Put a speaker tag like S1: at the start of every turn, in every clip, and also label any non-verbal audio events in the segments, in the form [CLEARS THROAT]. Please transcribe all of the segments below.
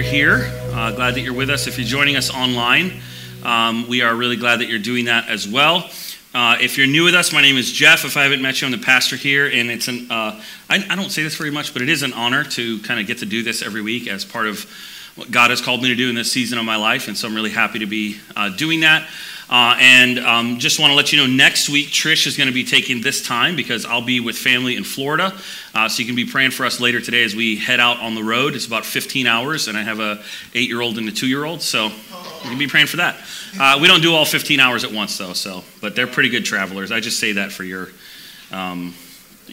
S1: you're here. Uh, glad that you're with us. If you're joining us online, um, we are really glad that you're doing that as well. Uh, if you're new with us, my name is Jeff. If I haven't met you, I'm the pastor here, and it's an uh, I, I don't say this very much, but it is an honor to kind of get to do this every week as part of what God has called me to do in this season of my life, and so I'm really happy to be uh, doing that. Uh, and um, just want to let you know next week, Trish is going to be taking this time because I'll be with family in Florida. Uh, so you can be praying for us later today as we head out on the road. It's about 15 hours, and I have a eight year old and a two year old. So you can be praying for that. Uh, we don't do all 15 hours at once, though, so, but they're pretty good travelers. I just say that for your. Um,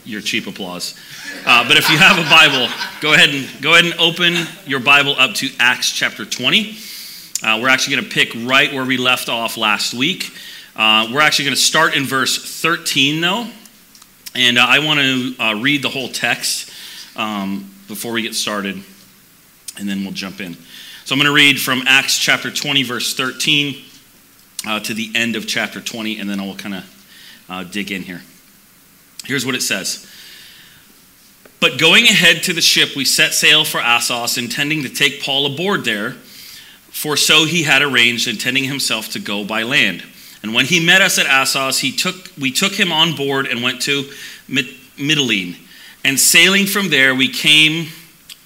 S1: your cheap applause. Uh, but if you have a Bible, go ahead and go ahead and open your Bible up to Acts chapter 20. Uh, we're actually going to pick right where we left off last week. Uh, we're actually going to start in verse 13, though. And uh, I want to uh, read the whole text um, before we get started, and then we'll jump in. So I'm going to read from Acts chapter 20, verse 13, uh, to the end of chapter 20, and then I will kind of uh, dig in here. Here's what it says. But going ahead to the ship, we set sail for Assos, intending to take Paul aboard there for so he had arranged, intending himself to go by land. And when he met us at Assos, he took, we took him on board and went to Mytilene. And sailing from there, we came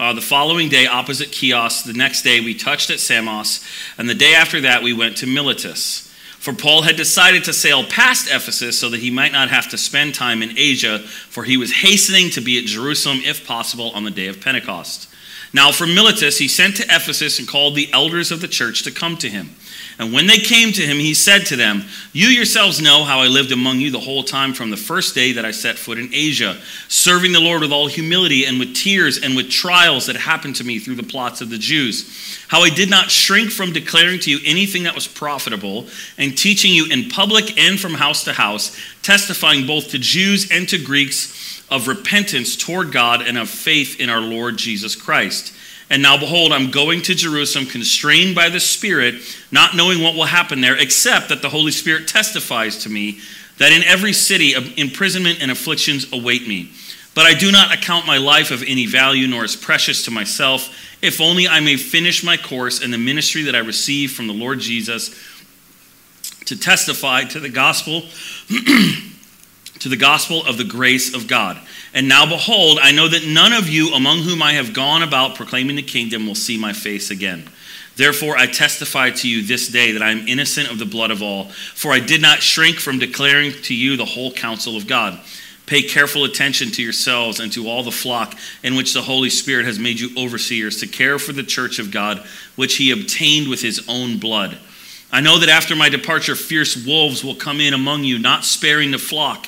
S1: uh, the following day opposite Chios. The next day, we touched at Samos. And the day after that, we went to Miletus. For Paul had decided to sail past Ephesus so that he might not have to spend time in Asia, for he was hastening to be at Jerusalem, if possible, on the day of Pentecost. Now, from Miletus, he sent to Ephesus and called the elders of the church to come to him. And when they came to him, he said to them, You yourselves know how I lived among you the whole time from the first day that I set foot in Asia, serving the Lord with all humility and with tears and with trials that happened to me through the plots of the Jews. How I did not shrink from declaring to you anything that was profitable, and teaching you in public and from house to house, testifying both to Jews and to Greeks of repentance toward God and of faith in our Lord Jesus Christ. And now, behold, I'm going to Jerusalem, constrained by the Spirit, not knowing what will happen there, except that the Holy Spirit testifies to me that in every city um, imprisonment and afflictions await me. But I do not account my life of any value, nor as precious to myself, if only I may finish my course in the ministry that I received from the Lord Jesus to testify to the gospel. [CLEARS THROAT] to the gospel of the grace of God. And now, behold, I know that none of you among whom I have gone about proclaiming the kingdom will see my face again. Therefore, I testify to you this day that I am innocent of the blood of all, for I did not shrink from declaring to you the whole counsel of God. Pay careful attention to yourselves and to all the flock in which the Holy Spirit has made you overseers to care for the church of God, which he obtained with his own blood. I know that after my departure, fierce wolves will come in among you, not sparing the flock.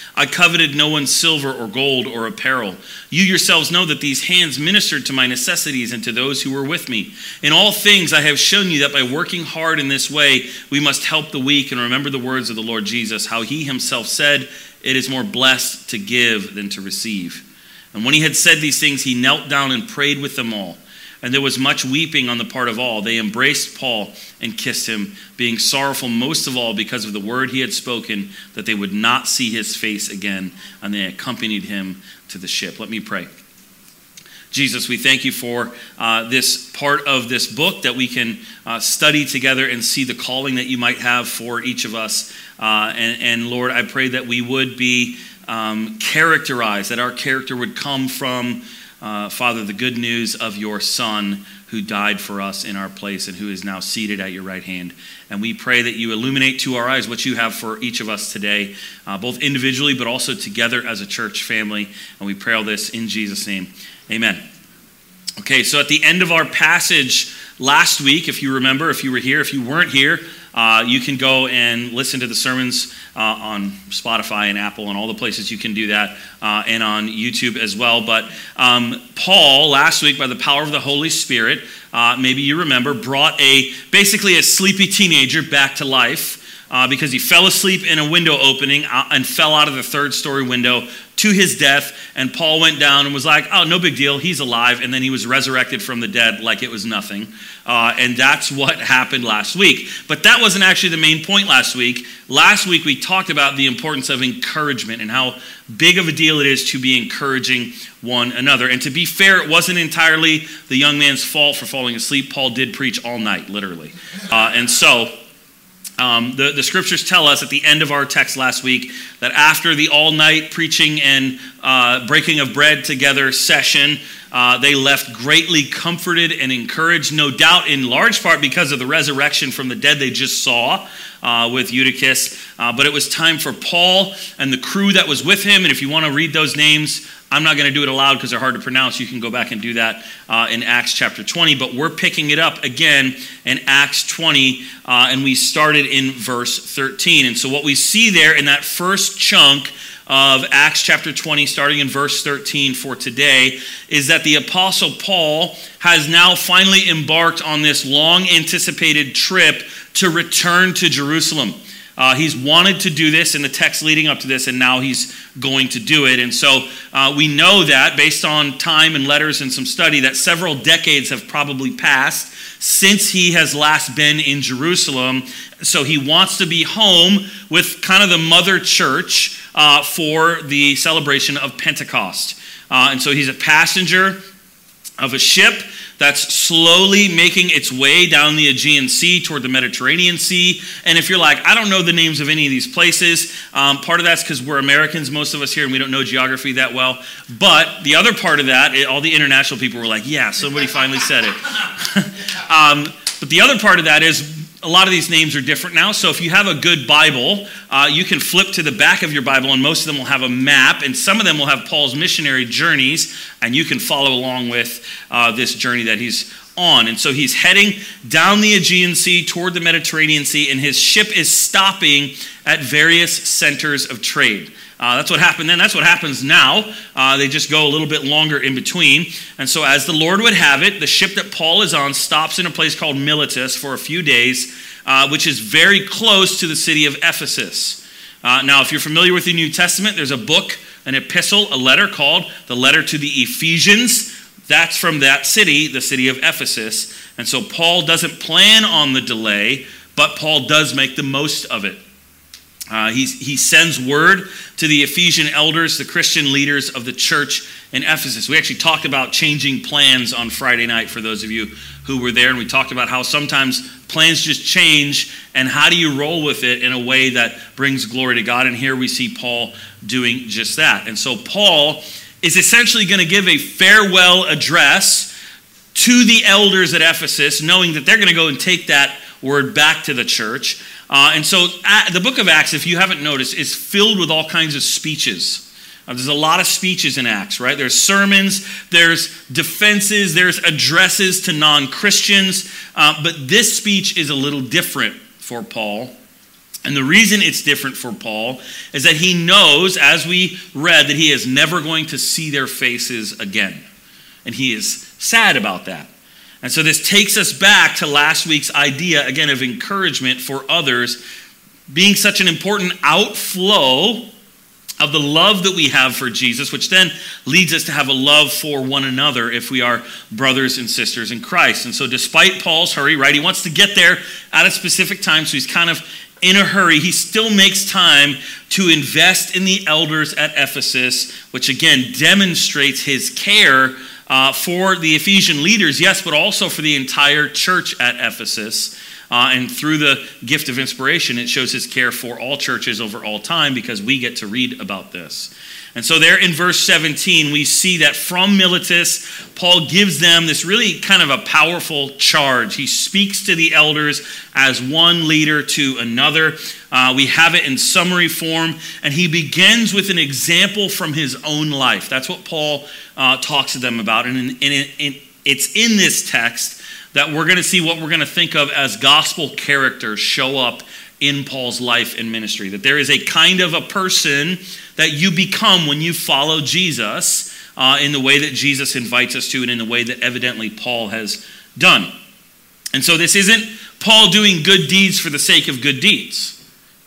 S1: I coveted no one's silver or gold or apparel. You yourselves know that these hands ministered to my necessities and to those who were with me. In all things, I have shown you that by working hard in this way, we must help the weak and remember the words of the Lord Jesus, how he himself said, It is more blessed to give than to receive. And when he had said these things, he knelt down and prayed with them all. And there was much weeping on the part of all. They embraced Paul and kissed him, being sorrowful most of all because of the word he had spoken, that they would not see his face again. And they accompanied him to the ship. Let me pray. Jesus, we thank you for uh, this part of this book that we can uh, study together and see the calling that you might have for each of us. Uh, and, and, Lord, I pray that we would be um, characterized, that our character would come from uh, Father, the good news of your Son who died for us in our place and who is now seated at your right hand. And we pray that you illuminate to our eyes what you have for each of us today, uh, both individually but also together as a church family. And we pray all this in Jesus' name. Amen. Okay, so at the end of our passage last week, if you remember, if you were here, if you weren't here, uh, you can go and listen to the sermons uh, on Spotify and Apple and all the places you can do that, uh, and on YouTube as well. But um, Paul, last week, by the power of the Holy Spirit, uh, maybe you remember, brought a basically a sleepy teenager back to life. uh, because he fell asleep in a window opening uh, and fell out of the third story window to his death. And Paul went down and was like, oh, no big deal. He's alive. And then he was resurrected from the dead like it was nothing. Uh, and that's what happened last week. But that wasn't actually the main point last week. Last week, we talked about the importance of encouragement and how big of a deal it is to be encouraging one another. And to be fair, it wasn't entirely the young man's fault for falling asleep. Paul did preach all night, literally. Uh, and so, um, the, the scriptures tell us at the end of our text last week that after the all night preaching and uh, breaking of bread together session, uh, they left greatly comforted and encouraged, no doubt in large part because of the resurrection from the dead they just saw uh, with Eutychus. Uh, but it was time for Paul and the crew that was with him. And if you want to read those names, I'm not going to do it aloud because they're hard to pronounce. You can go back and do that uh, in Acts chapter 20. But we're picking it up again in Acts 20, uh, and we started in verse 13. And so, what we see there in that first chunk of Acts chapter 20, starting in verse 13 for today, is that the Apostle Paul has now finally embarked on this long anticipated trip to return to Jerusalem. Uh, he's wanted to do this in the text leading up to this, and now he's going to do it. And so uh, we know that based on time and letters and some study, that several decades have probably passed since he has last been in Jerusalem. So he wants to be home with kind of the mother church uh, for the celebration of Pentecost. Uh, and so he's a passenger of a ship that's slowly making its way down the Aegean Sea toward the Mediterranean Sea. And if you're like, I don't know the names of any of these places, um, part of that's because we're Americans, most of us here, and we don't know geography that well. But the other part of that, it, all the international people were like, yeah, somebody finally said it. [LAUGHS] um, but the other part of that is a lot of these names are different now. So if you have a good Bible, uh, you can flip to the back of your Bible, and most of them will have a map, and some of them will have Paul's missionary journeys, and you can follow along with uh, this journey that he's on. And so he's heading down the Aegean Sea toward the Mediterranean Sea, and his ship is stopping at various centers of trade. Uh, that's what happened then. That's what happens now. Uh, they just go a little bit longer in between. And so, as the Lord would have it, the ship that Paul is on stops in a place called Miletus for a few days, uh, which is very close to the city of Ephesus. Uh, now, if you're familiar with the New Testament, there's a book, an epistle, a letter called the Letter to the Ephesians. That's from that city, the city of Ephesus. And so, Paul doesn't plan on the delay, but Paul does make the most of it. Uh, he, he sends word to the Ephesian elders, the Christian leaders of the church in Ephesus. We actually talked about changing plans on Friday night for those of you who were there, and we talked about how sometimes plans just change, and how do you roll with it in a way that brings glory to God. And here we see Paul doing just that. And so, Paul is essentially going to give a farewell address to the elders at Ephesus, knowing that they're going to go and take that word back to the church. Uh, and so the book of Acts, if you haven't noticed, is filled with all kinds of speeches. Uh, there's a lot of speeches in Acts, right? There's sermons, there's defenses, there's addresses to non Christians. Uh, but this speech is a little different for Paul. And the reason it's different for Paul is that he knows, as we read, that he is never going to see their faces again. And he is sad about that. And so this takes us back to last week's idea, again, of encouragement for others being such an important outflow of the love that we have for Jesus, which then leads us to have a love for one another if we are brothers and sisters in Christ. And so, despite Paul's hurry, right, he wants to get there at a specific time, so he's kind of in a hurry. He still makes time to invest in the elders at Ephesus, which again demonstrates his care uh, for the Ephesian leaders, yes, but also for the entire church at Ephesus. Uh, and through the gift of inspiration, it shows his care for all churches over all time because we get to read about this. And so, there in verse 17, we see that from Miletus, Paul gives them this really kind of a powerful charge. He speaks to the elders as one leader to another. Uh, we have it in summary form, and he begins with an example from his own life. That's what Paul uh, talks to them about. And, in, in, it's in this text that we're going to see what we're going to think of as gospel characters show up in Paul's life and ministry. That there is a kind of a person that you become when you follow Jesus uh, in the way that Jesus invites us to, and in the way that evidently Paul has done. And so this isn't Paul doing good deeds for the sake of good deeds.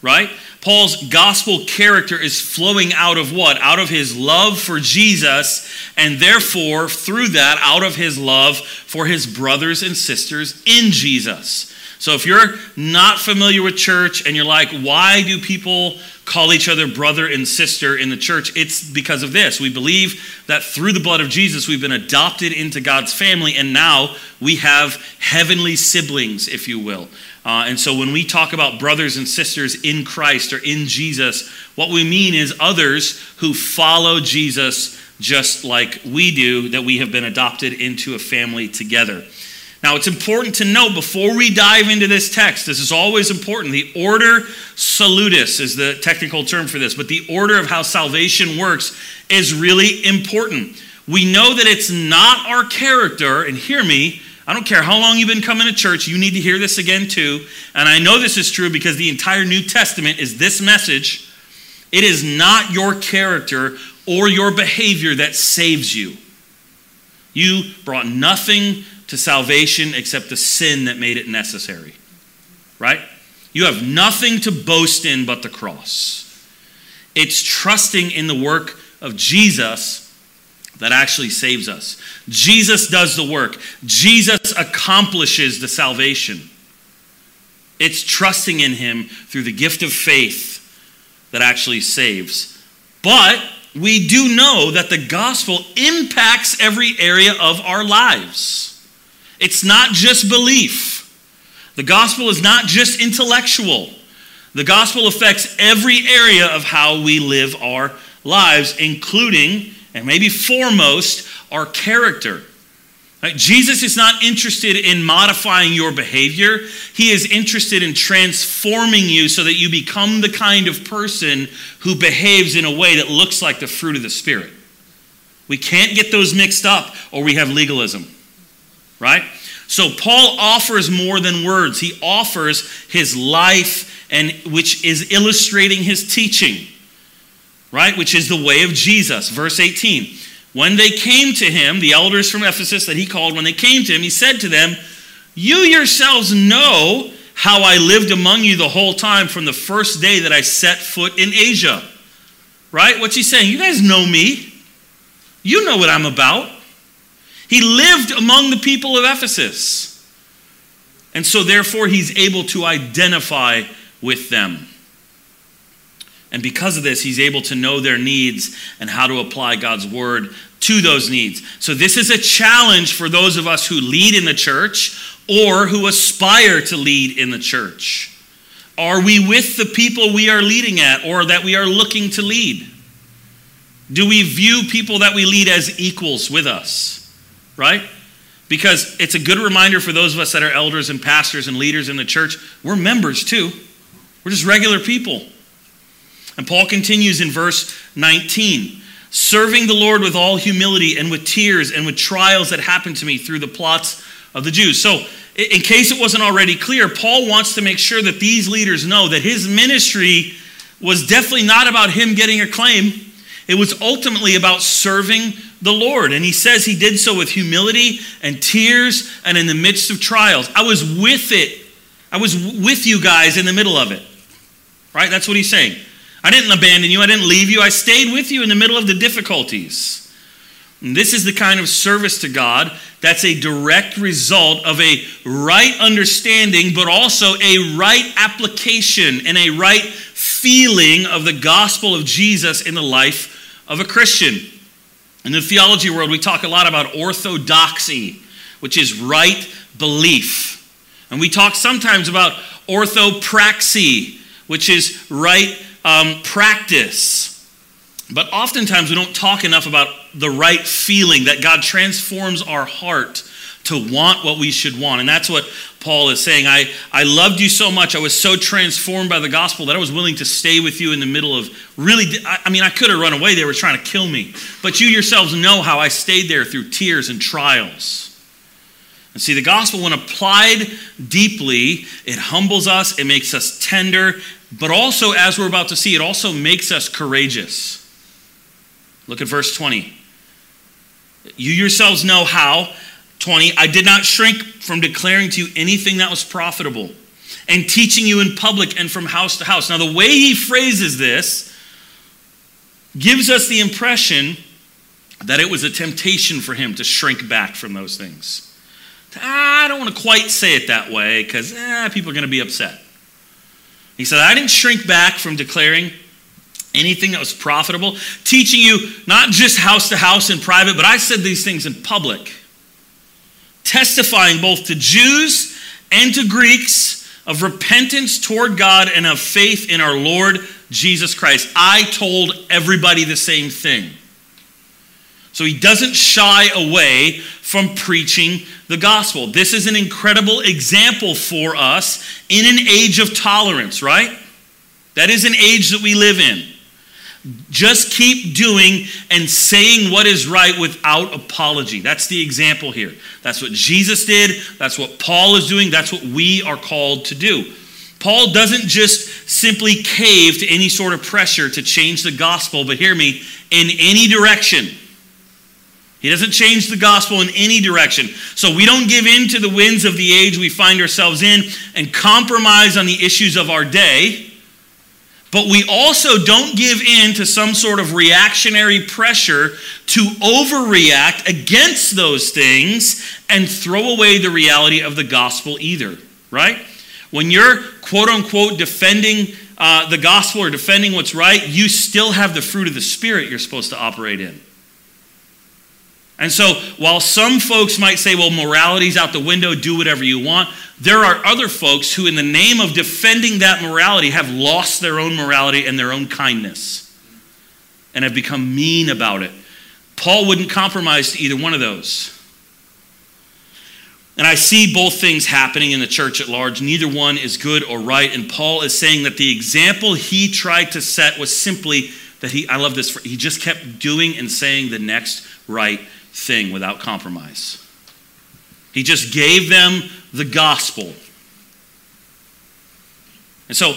S1: right? Paul's gospel character is flowing out of what? Out of his love for Jesus, and therefore, through that, out of his love for his brothers and sisters in Jesus. So if you're not familiar with church and you're like, why do people call each other brother and sister in the church? It's because of this. We believe that through the blood of Jesus, we've been adopted into God's family, and now we have heavenly siblings, if you will. Uh, and so when we talk about brothers and sisters in Christ or in Jesus, what we mean is others who follow Jesus just like we do, that we have been adopted into a family together. Now, it's important to note before we dive into this text, this is always important. The ordo salutis is the technical term for this, but the order of how salvation works is really important. We know that it's not our character, and hear me, I don't care how long you've been coming to church, you need to hear this again too. And I know this is true because the entire New Testament is this message. It is not your character or your behavior that saves you. You brought nothing to salvation except the sin that made it necessary. Right? You have nothing to boast in but the cross. It's trusting in the work of Jesus that actually saves us. Jesus does the work, Jesus accomplishes the salvation. It's trusting in Him through the gift of faith that actually saves. But we do know that the gospel impacts every area of our lives. It's not just belief. The gospel is not just intellectual. The gospel affects every area of how we live our lives, including, and maybe foremost, our character. Right? Jesus is not interested in modifying your behavior. He is interested in transforming you so that you become the kind of person who behaves in a way that looks like the fruit of the Spirit. We can't get those mixed up or we have legalism right? So Paul offers more than words. He offers his life and which is illustrating his teaching. Right? Which is the way of Jesus. Verse 18. When they came to him, the elders from Ephesus that he called, when they came to him, he said to them, You yourselves know how I lived among you the whole time from the first day that I set foot in Asia. Right? What's he saying? You guys know me. You know what I'm about. He lived among the people of Ephesus. And so, therefore, he's able to identify with them. And because of this, he's able to know their needs and how to apply God's word to those needs. So, this is a challenge for those of us who lead in the church or who aspire to lead in the church. Are we with the people we are leading at or that we are looking to lead? Do we view people that we lead as equals with us? Right? Because it's a good reminder for those of us that are elders and pastors and leaders in the church, we're members too. We're just regular people. And Paul continues in verse 19 serving the Lord with all humility and with tears and with trials that happened to me through the plots of the Jews. So, in case it wasn't already clear, Paul wants to make sure that these leaders know that his ministry was definitely not about him getting acclaim. It was ultimately about serving the Lord. And he says he did so with humility and tears and in the midst of trials. I was with it. I was with you guys in the middle of it. Right? That's what he's saying. I didn't abandon you. I didn't leave you. I stayed with you in the middle of the difficulties. And this is the kind of service to God that's a direct result of a right understanding, but also a right application and a right feeling of the gospel of Jesus in the life of a Christian. In the theology world, we talk a lot about orthodoxy, which is right belief. And we talk sometimes about orthopraxy, which is right um, practice. But oftentimes we don't talk enough about the right feeling that God transforms our heart to want what we should want. And that's what Paul is saying. I, I loved you so much. I was so transformed by the gospel that I was willing to stay with you in the middle of really, I, I mean, I could have run away. They were trying to kill me. But you yourselves know how I stayed there through tears and trials. And see, the gospel, when applied deeply, it humbles us, it makes us tender, but also, as we're about to see, it also makes us courageous. Look at verse 20. You yourselves know how 20, I did not shrink from declaring to you anything that was profitable, and teaching you in public and from house to house. Now, the way he phrases this gives us the impression that it was a temptation for him to shrink back from those things. I don't want to quite say it that way because eh, people are going to be upset. He said, I didn't shrink back from declaring anything that was profitable, teaching you not just house to house in private, but I said these things in public, testifying both to Jews and to Greeks of repentance toward God and of faith in our Lord Jesus Christ. I told everybody the same thing. So he doesn't shy away from preaching the gospel. This is an incredible example for us in an age of tolerance, right? That is an age that we live in. Just keep doing and saying what is right without apology. That's the example here. That's what Jesus did. That's what Paul is doing. That's what we are called to do. Paul doesn't just simply cave to any sort of pressure to change the gospel, but hear me, in any direction. He doesn't change the gospel in any direction. So we don't give in to the winds of the age we find ourselves in and compromise on the issues of our day. But we also don't give in to some sort of reactionary pressure to overreact against those things and throw away the reality of the gospel either, right? When you're quote unquote defending uh, the gospel or defending what's right, you still have the fruit of the Spirit you're supposed to operate in. And so, while some folks might say, well, morality's out the window, do whatever you want, there are other folks who, in the name of defending that morality, have lost their own morality and their own kindness and have become mean about it. Paul wouldn't compromise to either one of those. And I see both things happening in the church at large. Neither one is good or right. And Paul is saying that the example he tried to set was simply that he, I love this, he just kept doing and saying the next right thing without compromise. He just gave them the gospel. And so,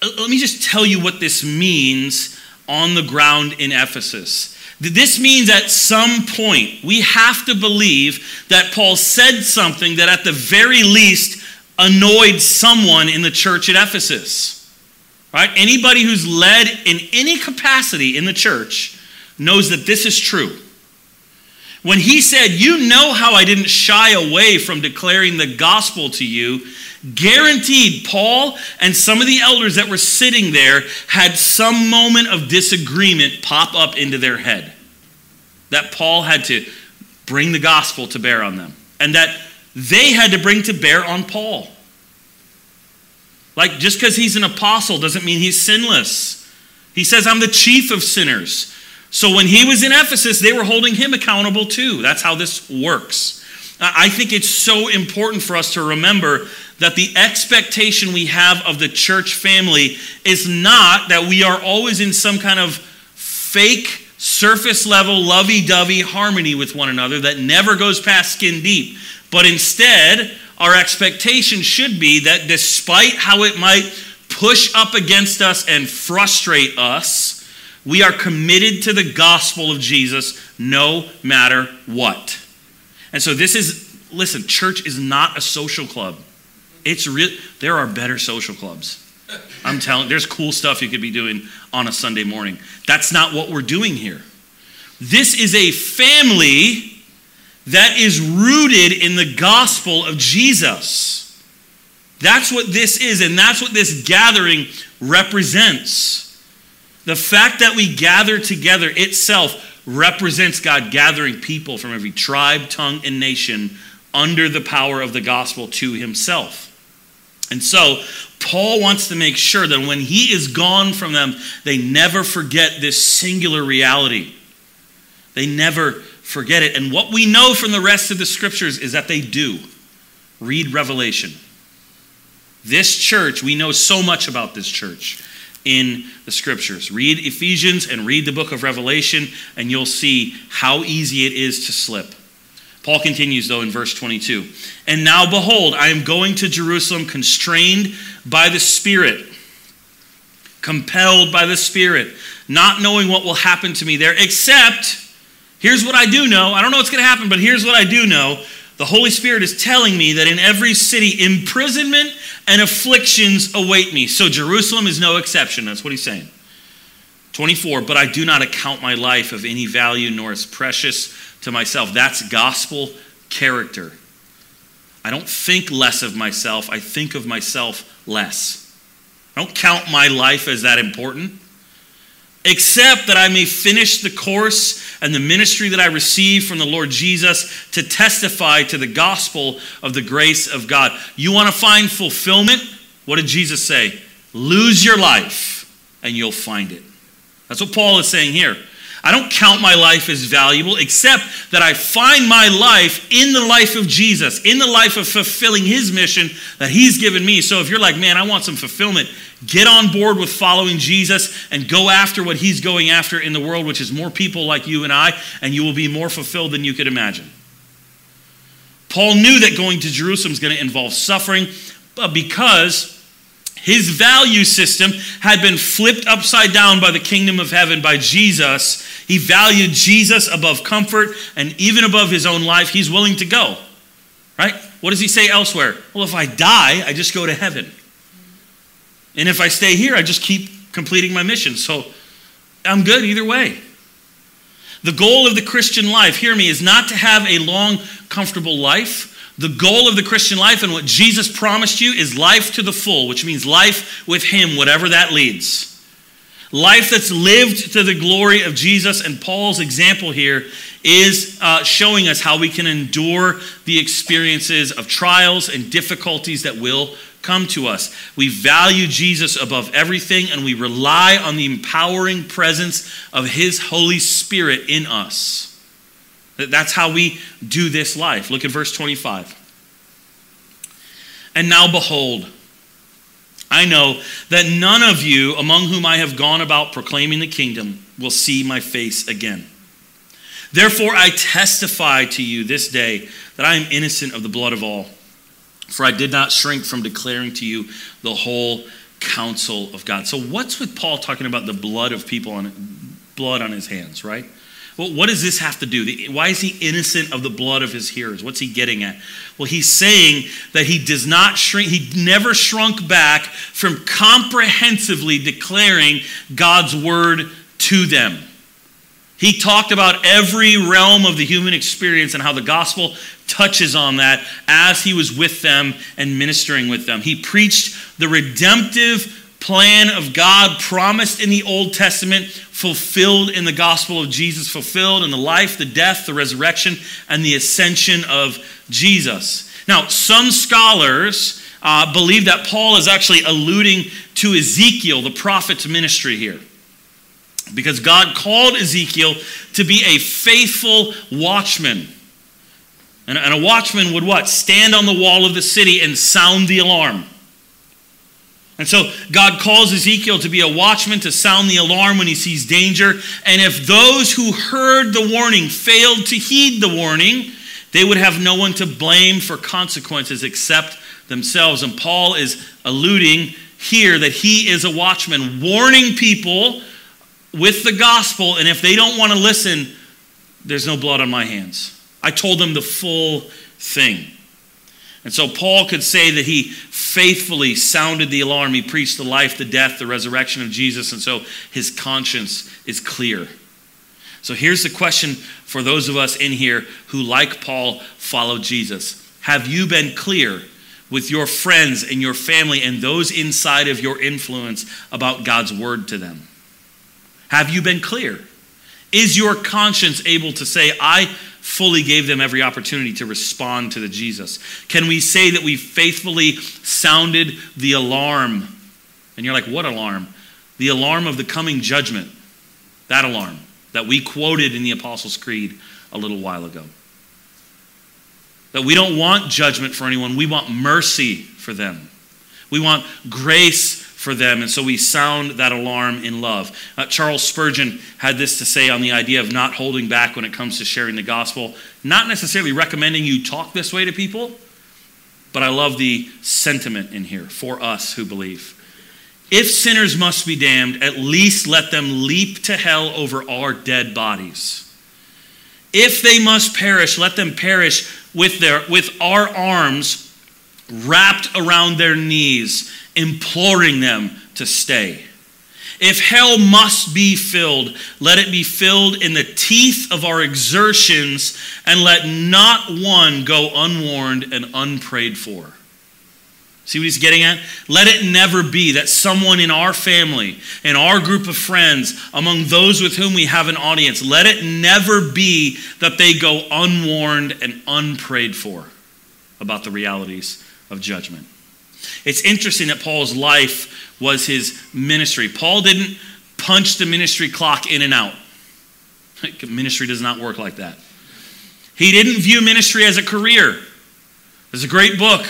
S1: let me just tell you what this means on the ground in Ephesus. This means at some point we have to believe that Paul said something that at the very least annoyed someone in the church at Ephesus. Right? Anybody who's led in any capacity in the church knows that this is true. When he said, You know how I didn't shy away from declaring the gospel to you, guaranteed Paul and some of the elders that were sitting there had some moment of disagreement pop up into their head. That Paul had to bring the gospel to bear on them, and that they had to bring to bear on Paul. Like, just because he's an apostle doesn't mean he's sinless. He says, I'm the chief of sinners. So when he was in Ephesus, they were holding him accountable too. That's how this works. I think it's so important for us to remember that the expectation we have of the church family is not that we are always in some kind of fake, surface level, lovey dovey harmony with one another that never goes past skin deep. But instead, our expectation should be that despite how it might push up against us and frustrate us, we are committed to the gospel of Jesus no matter what. And so this is, listen, church is not a social club. It's real. There are better social clubs. I'm telling, there's cool stuff you could be doing on a Sunday morning. That's not what we're doing here. This is a family that is rooted in the gospel of Jesus. That's what this is, and that's what this gathering represents. The fact that we gather together itself represents God gathering people from every tribe, tongue, and nation under the power of the gospel to himself. And so, Paul wants to make sure that when he is gone from them, they never forget this singular reality. They never forget it. And what we know from the rest of the scriptures is that they do. Read Revelation. This church, we know so much about this church in the scriptures. Read Ephesians and read the book of Revelation, and you'll see how easy it is to slip. Paul continues, though, in verse 22 And now, behold, I am going to Jerusalem constrained by the Spirit, compelled by the Spirit, not knowing what will happen to me there, except, here's what I do know. I don't know what's going to happen, but here's what I do know The Holy Spirit is telling me that in every city, imprisonment and afflictions await me. So Jerusalem is no exception. That's what he's saying. 24, but I do not account my life of any value nor as precious to myself. That's gospel character. I don't think less of myself, I think of myself less. I don't count my life as that important except that I may finish the course and the ministry that I receive from the Lord Jesus to testify to the gospel of the grace of God. You want to find fulfillment? What did Jesus say? Lose your life and you'll find it. That's what Paul is saying here. I don't count my life as valuable, except that I find my life in the life of Jesus, in the life of fulfilling his mission that he's given me. So if you're like, man, I want some fulfillment, get on board with following Jesus and go after what he's going after in the world, which is more people like you and I, and you will be more fulfilled than you could imagine. Paul knew that going to Jerusalem is going to involve suffering, but because his value system had been flipped upside down by the kingdom of heaven, by Jesus. He valued Jesus above comfort and even above his own life. He's willing to go. Right? What does he say elsewhere? Well, if I die, I just go to heaven. And if I stay here, I just keep completing my mission. So I'm good either way. The goal of the Christian life, hear me, is not to have a long, comfortable life the goal of the Christian life and what Jesus promised you is life to the full, which means life with Him, whatever that leads. Life that's lived to the glory of Jesus. And Paul's example here is uh, showing us how we can endure the experiences of trials and difficulties that will come to us. We value Jesus above everything and we rely on the empowering presence of His Holy Spirit in us. That's how we do this life. Look at verse 25. And now behold, I know that none of you among whom I have gone about proclaiming the kingdom will see my face again. Therefore, I testify to you this day that I am innocent of the blood of all. For I did not shrink from declaring to you the whole counsel of God. So, what's with Paul talking about the blood of people on blood on his hands, right? Well, what does this have to do? Why is he innocent of the blood of his hearers? What's he getting at? Well, he's saying that he does not shrink, he never shrunk back from comprehensively declaring God's word to them. He talked about every realm of the human experience and how the gospel touches on that as he was with them and ministering with them. He preached the redemptive plan of God promised in the Old Testament, fulfilled in the gospel of Jesus, fulfilled in the life, the death, the resurrection, and the ascension of Jesus. Now, some scholars uh, believe that Paul is actually alluding to Ezekiel, the prophet's ministry here. Because God called Ezekiel to be a faithful watchman. And, and a watchman would what? Stand on the wall of the city and sound the alarm. And so God calls Ezekiel to be a watchman to sound the alarm when he sees danger. And if those who heard the warning failed to heed the warning, they would have no one to blame for consequences except themselves. And Paul is alluding here that he is a watchman, warning people with the gospel. And if they don't want to listen, there's no blood on my hands. I told them the full thing. And so Paul could say that he faithfully sounded the alarm. He preached the life, the death, the resurrection of Jesus. And so his conscience is clear. So here's the question for those of us in here who, like Paul, follow Jesus Have you been clear with your friends and your family and those inside of your influence about God's word to them? Have you been clear? Is your conscience able to say, I fully gave them every opportunity to respond to the Jesus? Can we say that we faithfully sounded the alarm? And you're like, what alarm? The alarm of the coming judgment. That alarm that we quoted in the Apostles' Creed a little while ago. That we don't want judgment for anyone, we want mercy for them. We want grace for them. And so we sound that alarm in love. Uh, Charles Spurgeon had this to say on the idea of not holding back when it comes to sharing the gospel, not necessarily recommending you talk this way to people, but I love the sentiment in here for us who believe. If sinners must be damned, at least let them leap to hell over our dead bodies. If they must perish, let them perish with, their, with our arms wrapped around their knees, imploring them to stay. If hell must be filled, let it be filled in the teeth of our exertions, and let not one go unwarned and unprayed for. See what he's getting at? Let it never be that someone in our family, in our group of friends, among those with whom we have an audience, let it never be that they go unwarned and unprayed for about the realities of judgment. It's interesting that Paul's life was his ministry. Paul didn't punch the ministry clock in and out. [LAUGHS] Ministry does not work like that. He didn't view ministry as a career. There's a great book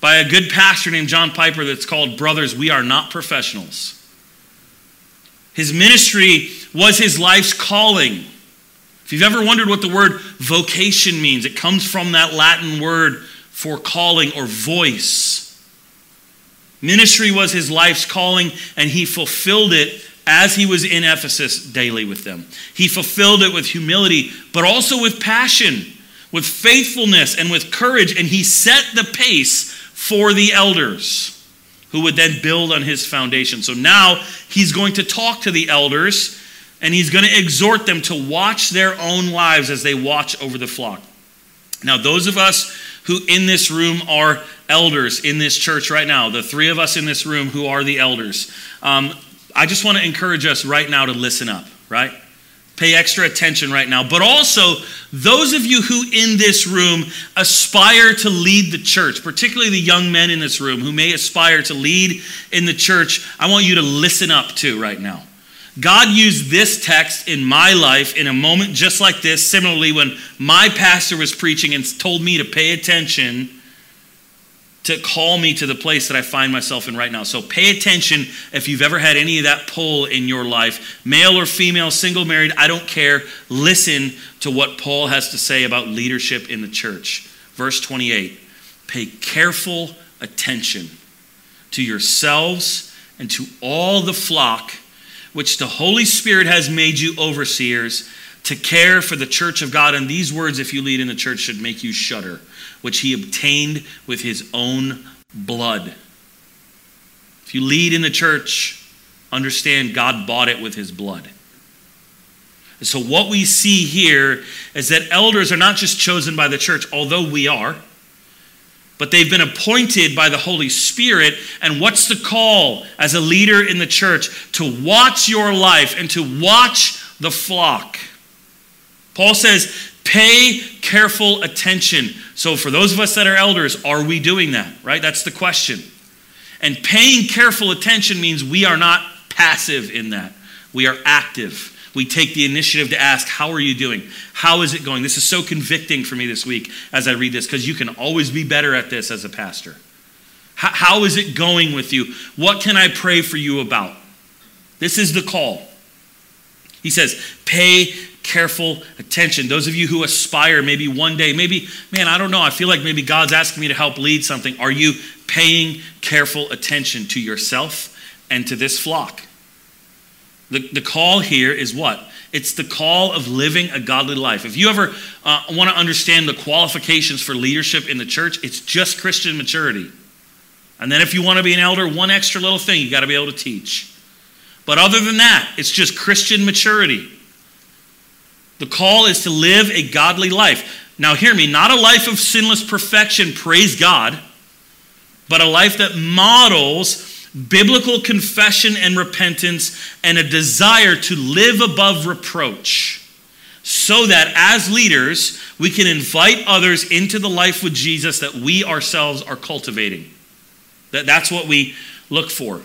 S1: by a good pastor named John Piper that's called Brothers, We Are Not Professionals. His ministry was his life's calling. If you've ever wondered what the word vocation means, it comes from that Latin word for calling or voice. Ministry was his life's calling, and he fulfilled it as he was in Ephesus daily with them. He fulfilled it with humility, but also with passion, with faithfulness, and with courage, and he set the pace for the elders who would then build on his foundation. So now he's going to talk to the elders and he's going to exhort them to watch their own lives as they watch over the flock. Now, those of us who in this room are elders in this church right now, the three of us in this room who are the elders, um, I just want to encourage us right now to listen up, right? Pay extra attention right now. But also, those of you who in this room aspire to lead the church, particularly the young men in this room who may aspire to lead in the church, I want you to listen up to right now. God used this text in my life in a moment just like this. Similarly, when my pastor was preaching and told me to pay attention to call me to the place that I find myself in right now. So pay attention if you've ever had any of that pull in your life, male or female, single, married, I don't care. Listen to what Paul has to say about leadership in the church. Verse 28 Pay careful attention to yourselves and to all the flock which the Holy Spirit has made you overseers to care for the church of God. And these words, if you lead in the church, should make you shudder, which he obtained with his own blood. If you lead in the church, understand God bought it with his blood. And so, what we see here is that elders are not just chosen by the church, although we are but they've been appointed by the Holy Spirit. And what's the call as a leader in the church? To watch your life and to watch the flock. Paul says, pay careful attention. So, for those of us that are elders, are we doing that? Right? That's the question. And paying careful attention means we are not passive in that, we are active we take the initiative to ask, How are you doing? How is it going? This is so convicting for me this week as I read this because you can always be better at this as a pastor. How, how is it going with you? What can I pray for you about? This is the call. He says, Pay careful attention. Those of you who aspire, maybe one day, maybe, man, I don't know, I feel like maybe God's asking me to help lead something. Are you paying careful attention to yourself and to this flock? The, the call here is what? It's the call of living a godly life. If you ever uh, want to understand the qualifications for leadership in the church, it's just Christian maturity. And then if you want to be an elder, one extra little thing you got to be able to teach. But other than that, it's just Christian maturity. The call is to live a godly life. Now, hear me, not a life of sinless perfection, praise God, but a life that models biblical confession and repentance, and a desire to live above reproach so that as leaders, we can invite others into the life with Jesus that we ourselves are cultivating. That, that's what we look for.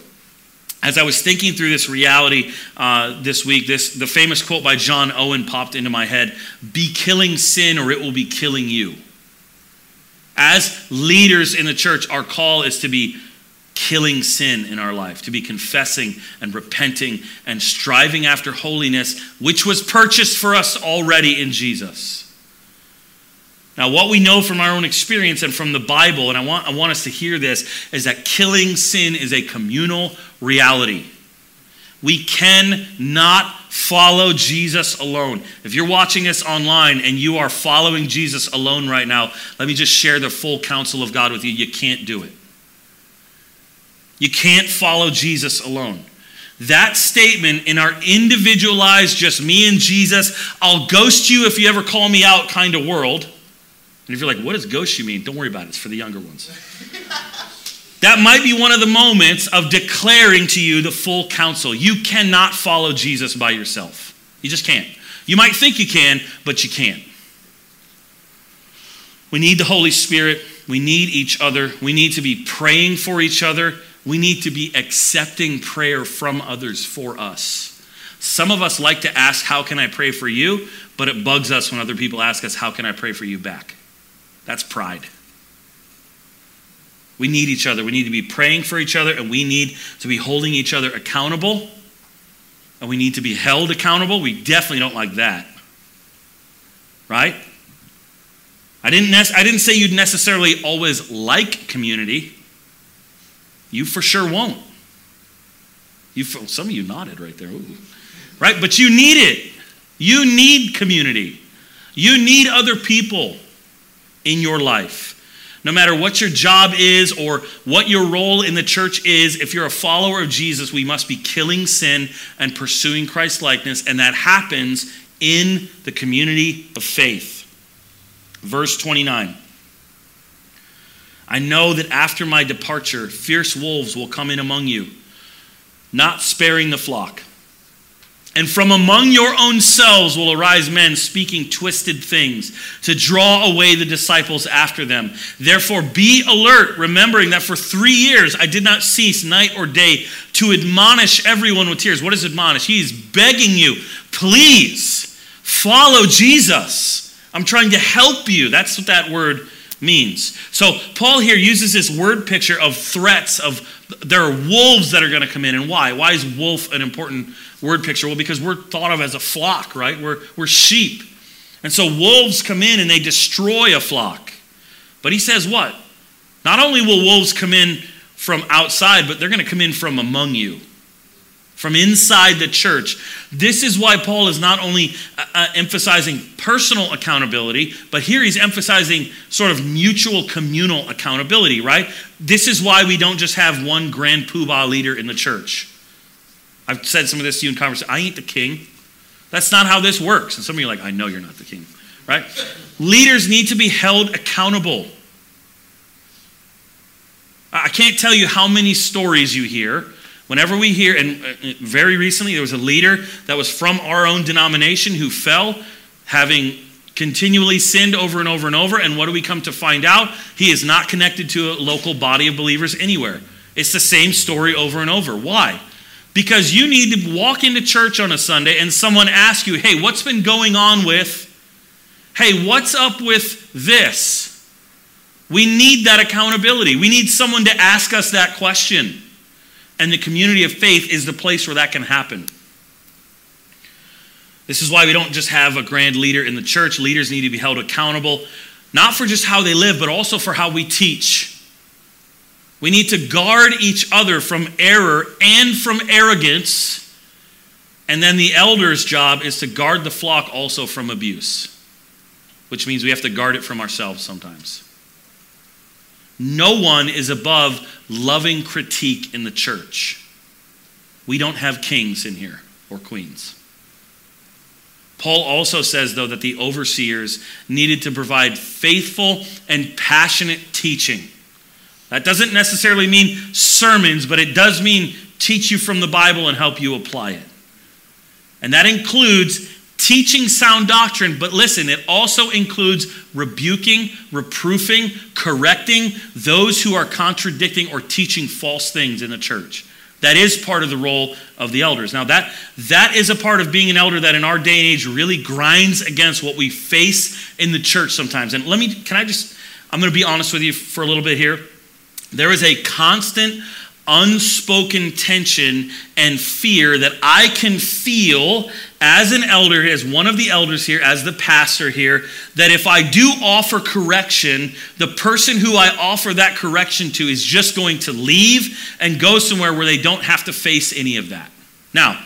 S1: As I was thinking through this reality uh, this week, this, the famous quote by John Owen popped into my head Be killing sin, or it will be killing you. As leaders in the church, our call is to be killing sin in our life, to be confessing and repenting and striving after holiness, which was purchased for us already in Jesus. Now, what we know from our own experience and from the Bible, and I want, I want us to hear this, is that killing sin is a communal reality. We cannot Follow Jesus alone. If you're watching us online and you are following Jesus alone right now, let me just share the full counsel of God with you. You can't do it. You can't follow Jesus alone. That statement in our individualized, just me and Jesus, I'll ghost you if you ever call me out kind of world. And if you're like, what does ghost you mean? Don't worry about it. It's for the younger ones. [LAUGHS] that might be one of the moments of declaring to you the full counsel. You cannot follow Jesus by yourself. You just can't. You might think you can, but you can't. We need the Holy Spirit. We need each other. We need to be praying for each other. We need to be accepting prayer from others for us. Some of us like to ask, How can I pray for you? But it bugs us when other people ask us, How can I pray for you back? That's pride. We need each other. We need to be praying for each other, and we need to be holding each other accountable. And we need to be held accountable. We definitely don't like that. Right? I didn't, I didn't say you'd necessarily always like community. You for sure won't. You, some of you nodded right there. Ooh. Right? But you need it. You need community. You need other people in your life. No matter what your job is or what your role in the church is, if you're a follower of Jesus, we must be killing sin and pursuing Christ likeness, and that happens in the community of faith. Verse 29. I know that after my departure, fierce wolves will come in among you, not sparing the flock. And from among your own selves will arise men speaking twisted things to draw away the disciples after them. Therefore, be alert, remembering that for three years I did not cease night or day to admonish everyone with tears. What is admonish? He is begging you, please follow Jesus. I'm trying to help you. That's what that word means. So Paul here uses this word picture of threats of there are wolves that are going to come in and why? Why is wolf an important word picture? Well, because we're thought of as a flock, right? We're, we're sheep. And so wolves come in and they destroy a flock. But he says what? Not only will wolves come in from outside, but they're going to come in from among you from inside the church. This is why Paul is not only uh, uh, emphasizing personal accountability, but here he's emphasizing sort of mutual communal accountability, right? This is why we don't just have one grand poobah leader in the church. I've said some of this to you in conversation. I ain't the king. That's not how this works. And some of you are like, I know you're not the king, right? Leaders need to be held accountable. I can't tell you how many stories you hear Whenever we hear, and uh, very recently there was a leader that was from our own denomination who fell, having continually sinned over and over and over. And what do we come to find out? He is not connected to a local body of believers anywhere. It's the same story over and over. Why? Because you need to walk into church on a Sunday and someone asks you, hey, what's been going on with, hey, what's up with this? We need that accountability. We need someone to ask us that question. And the community of faith is the place where that can happen. This is why we don't just have a grand leader in the church. Leaders need to be held accountable, not for just how they live, but also for how we teach. We need to guard each other from error and from arrogance. And then the elder's job is to guard the flock also from abuse, which means we have to guard it from ourselves sometimes. No one is above loving critique in the church. We don't have kings in here or queens. Paul also says, though, that the overseers needed to provide faithful and passionate teaching. That doesn't necessarily mean sermons, but it does mean teach you from the Bible and help you apply it. And that includes teaching sound doctrine, but listen, it also includes rebuking, reproofing, correcting those who are contradicting or teaching false things in the church. That is part of the role of the elders. Now, that, that is a part of being an elder that in our day and age really grinds against what we face in the church sometimes. And let me, can I just, I'm going to be honest with you for a little bit here. There is a constant, unspoken tension and fear that I can feel as an elder, as one of the elders here, as the pastor here, that if I do offer correction, the person who I offer that correction to is just going to leave and go somewhere where they don't have to face any of that. Now,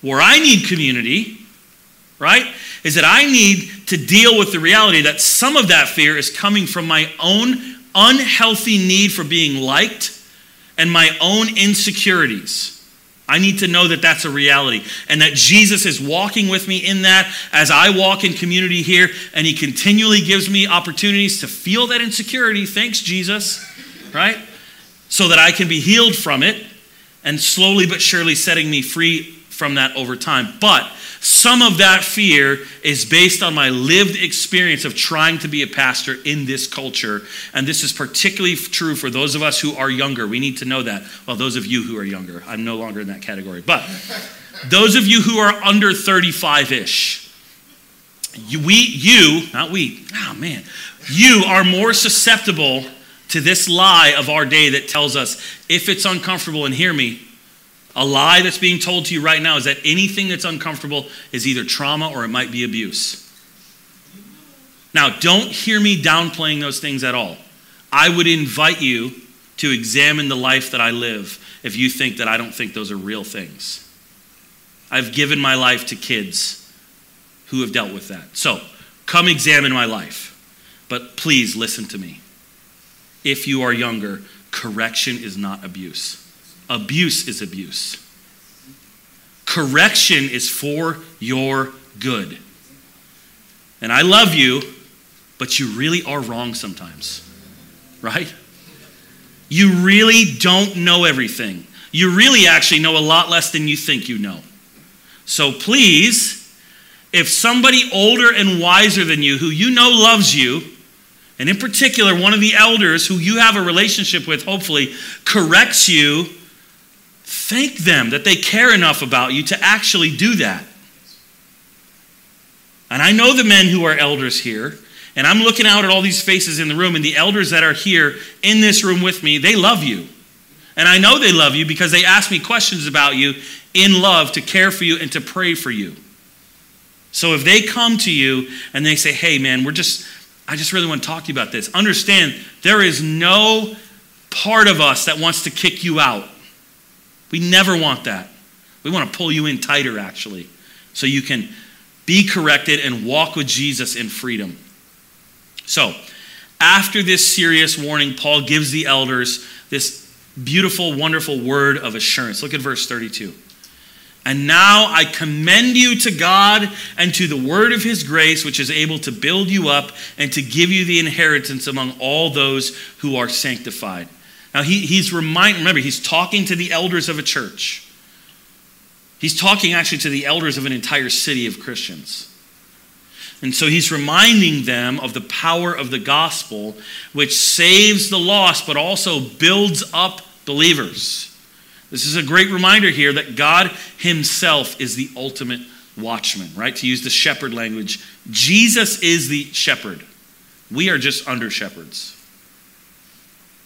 S1: Where I need community, right, is that I need to deal with the reality that some of that fear is coming from my own unhealthy need for being liked and my own insecurities. I need to know that that's a reality and that Jesus is walking with me in that as I walk in community here and he continually gives me opportunities to feel that insecurity. Thanks, Jesus, right? So that I can be healed from it and slowly but surely setting me free from that over time. But some of that fear is based on my lived experience of trying to be a pastor in this culture. And this is particularly true for those of us who are younger. We need to know that. Well, those of you who are younger, I'm no longer in that category. But those of you who are under 35 ish, we, you, not we, oh man, you are more susceptible to this lie of our day that tells us if it's uncomfortable, and hear me, a lie that's being told to you right now is that anything that's uncomfortable is either trauma or it might be abuse. Now, don't hear me downplaying those things at all. I would invite you to examine the life that I live if you think that I don't think those are real things. I've given my life to kids who have dealt with that. So, come examine my life. But please listen to me. If you are younger, correction is not abuse. Abuse is abuse. Correction is for your good. And I love you, but you really are wrong sometimes, right? You really don't know everything. You really actually know a lot less than you think you know. So please, if somebody older and wiser than you, who you know loves you, and in particular, one of the elders who you have a relationship with, hopefully, corrects you Thank them that they care enough about you to actually do that. And I know the men who are elders here, and I'm looking out at all these faces in the room, and the elders that are here in this room with me, they love you. And I know they love you because they ask me questions about you in love to care for you and to pray for you. So if they come to you and they say, hey, man, we're just, I just really want to talk to you about this, understand there is no part of us that wants to kick you out. We never want that. We want to pull you in tighter, actually, so you can be corrected and walk with Jesus in freedom. So, after this serious warning, Paul gives the elders this beautiful, wonderful word of assurance. Look at verse 32. And now I commend you to God and to the word of his grace, which is able to build you up and to give you the inheritance among all those who are sanctified. Now, he, he's remind, remember, he's talking to the elders of a church. He's talking actually to the elders of an entire city of Christians. And so he's reminding them of the power of the gospel, which saves the lost, but also builds up believers. This is a great reminder here that God himself is the ultimate watchman, right? To use the shepherd language, Jesus is the shepherd. We are just under shepherds.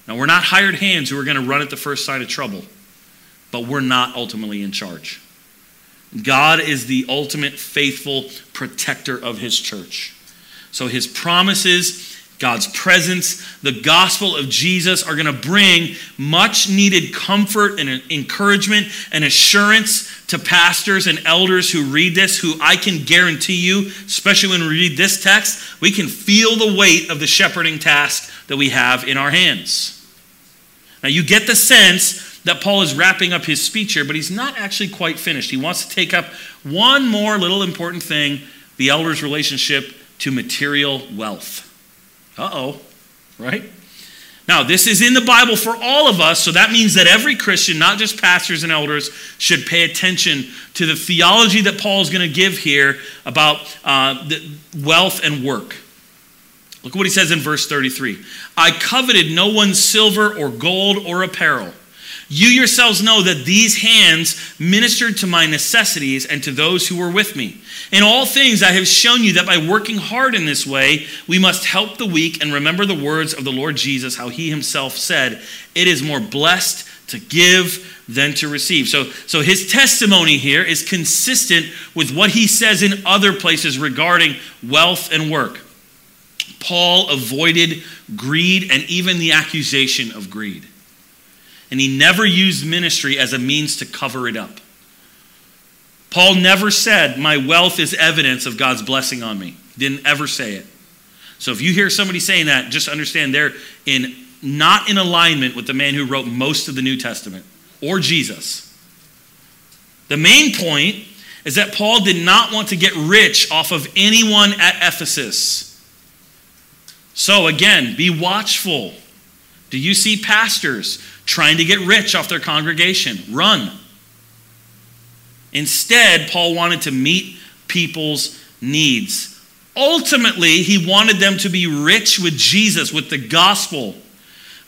S1: Now, we're not hired hands who are going to run at the first sign of trouble, but we're not ultimately in charge. God is the ultimate faithful protector of his church. So, his promises, God's presence, the gospel of Jesus are going to bring much needed comfort and encouragement and assurance to pastors and elders who read this, who I can guarantee you, especially when we read this text, we can feel the weight of the shepherding task that we have in our hands. Now, you get the sense that Paul is wrapping up his speech here, but he's not actually quite finished. He wants to take up one more little important thing the elder's relationship to material wealth. Uh oh, right? Now, this is in the Bible for all of us, so that means that every Christian, not just pastors and elders, should pay attention to the theology that Paul is going to give here about uh, wealth and work. Look what he says in verse 33 I coveted no one's silver or gold or apparel. You yourselves know that these hands ministered to my necessities and to those who were with me. In all things, I have shown you that by working hard in this way, we must help the weak and remember the words of the Lord Jesus, how he himself said, It is more blessed to give than to receive. So, so his testimony here is consistent with what he says in other places regarding wealth and work. Paul avoided greed and even the accusation of greed. And he never used ministry as a means to cover it up. Paul never said, My wealth is evidence of God's blessing on me. Didn't ever say it. So if you hear somebody saying that, just understand they're in not in alignment with the man who wrote most of the New Testament or Jesus. The main point is that Paul did not want to get rich off of anyone at Ephesus. So again, be watchful. Do you see pastors trying to get rich off their congregation? Run. Instead, Paul wanted to meet people's needs. Ultimately, he wanted them to be rich with Jesus, with the gospel.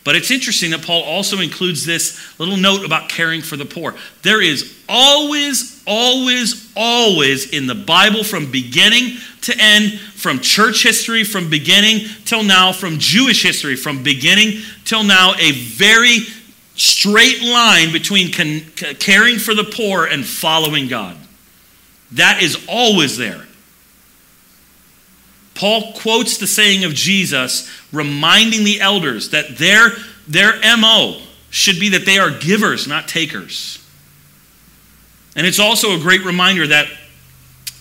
S1: But it's interesting that Paul also includes this little note about caring for the poor. There is always, always, always in the Bible from beginning to end, from church history from beginning till now, from Jewish history from beginning till now, a very straight line between caring for the poor and following God. That is always there. Paul quotes the saying of Jesus, reminding the elders that their, their MO should be that they are givers, not takers. And it's also a great reminder that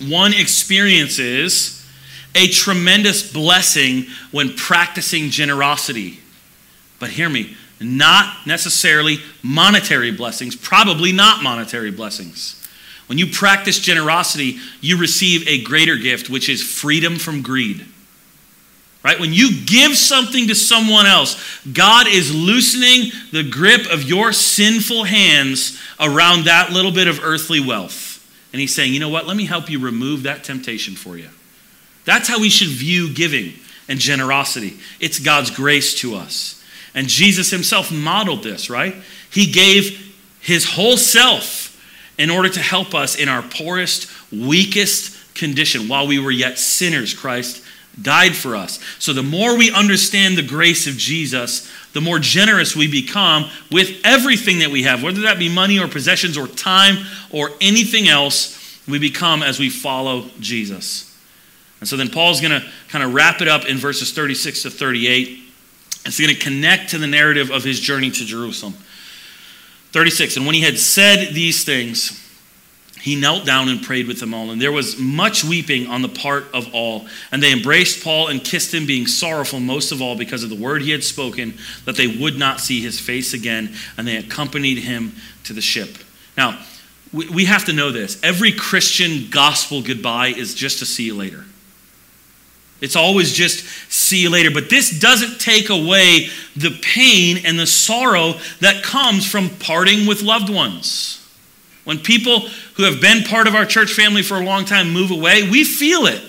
S1: one experiences a tremendous blessing when practicing generosity. But hear me, not necessarily monetary blessings, probably not monetary blessings. When you practice generosity, you receive a greater gift, which is freedom from greed. Right? When you give something to someone else, God is loosening the grip of your sinful hands around that little bit of earthly wealth. And He's saying, you know what? Let me help you remove that temptation for you. That's how we should view giving and generosity. It's God's grace to us. And Jesus Himself modeled this, right? He gave His whole self in order to help us in our poorest, weakest condition. While we were yet sinners, Christ died for us. So the more we understand the grace of Jesus, the more generous we become with everything that we have, whether that be money or possessions or time or anything else, we become as we follow Jesus. And so then Paul's going to kind of wrap it up in verses 36 to 38. It's going to connect to the narrative of his journey to Jerusalem. 36. And when he had said these things, he knelt down and prayed with them all. And there was much weeping on the part of all. And they embraced Paul and kissed him, being sorrowful most of all because of the word he had spoken, that they would not see his face again. And they accompanied him to the ship. Now, we have to know this. Every Christian gospel goodbye is just to see you later. It's always just see you later. But this doesn't take away the pain and the sorrow that comes from parting with loved ones. When people who have been part of our church family for a long time move away, we feel it.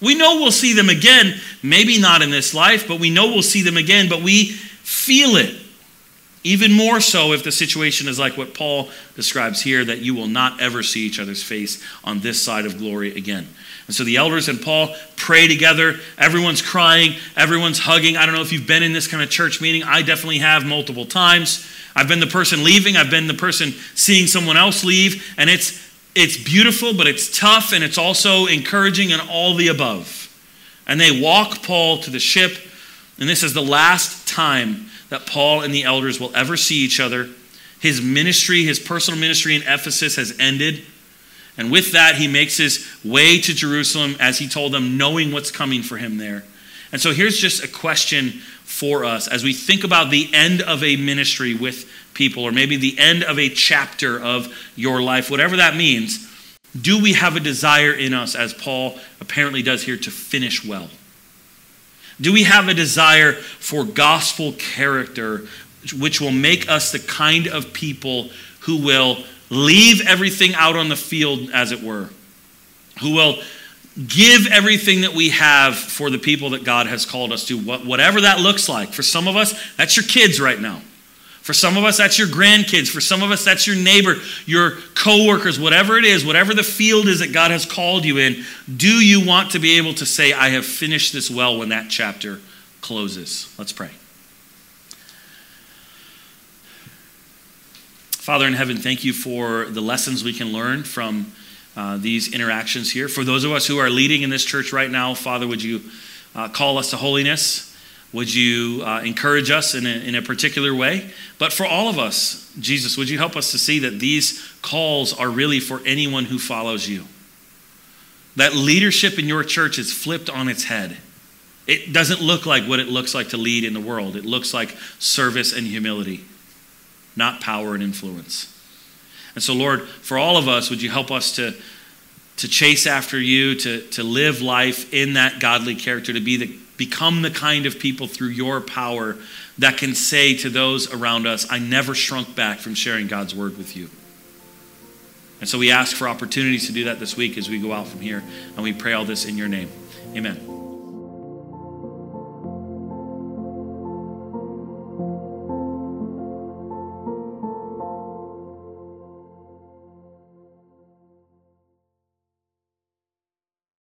S1: We know we'll see them again, maybe not in this life, but we know we'll see them again, but we feel it. Even more so if the situation is like what Paul describes here that you will not ever see each other's face on this side of glory again. And so the elders and Paul pray together. Everyone's crying, everyone's hugging. I don't know if you've been in this kind of church meeting. I definitely have multiple times. I've been the person leaving, I've been the person seeing someone else leave, and it's it's beautiful, but it's tough and it's also encouraging and all the above. And they walk Paul to the ship, and this is the last time that Paul and the elders will ever see each other. His ministry, his personal ministry in Ephesus has ended. And with that, he makes his way to Jerusalem, as he told them, knowing what's coming for him there. And so here's just a question for us as we think about the end of a ministry with people, or maybe the end of a chapter of your life, whatever that means. Do we have a desire in us, as Paul apparently does here, to finish well? Do we have a desire for gospel character, which will make us the kind of people who will leave everything out on the field, as it were, who will give everything that we have for the people that God has called us to, whatever that looks like. For some of us, that's your kids right now. For some of us, that's your grandkids. For some of us, that's your neighbor, your coworkers, whatever it is, whatever the field is that God has called you in. Do you want to be able to say, I have finished this well when that chapter closes? Let's pray. Father in heaven, thank you for the lessons we can learn from uh, these interactions here. For those of us who are leading in this church right now, Father, would you uh, call us to holiness? Would you uh, encourage us in a, in a particular way? But for all of us, Jesus, would you help us to see that these calls are really for anyone who follows you? That leadership in your church is flipped on its head. It doesn't look like what it looks like to lead in the world. It looks like service and humility, not power and influence. And so, Lord, for all of us, would you help us to, to chase after you, to, to live life in that godly character, to be the, become the kind of people through your power that can say to those around us, I never shrunk back from sharing God's word with you. And so we ask for opportunities to do that this week as we go out from here, and we pray all this in your name. Amen.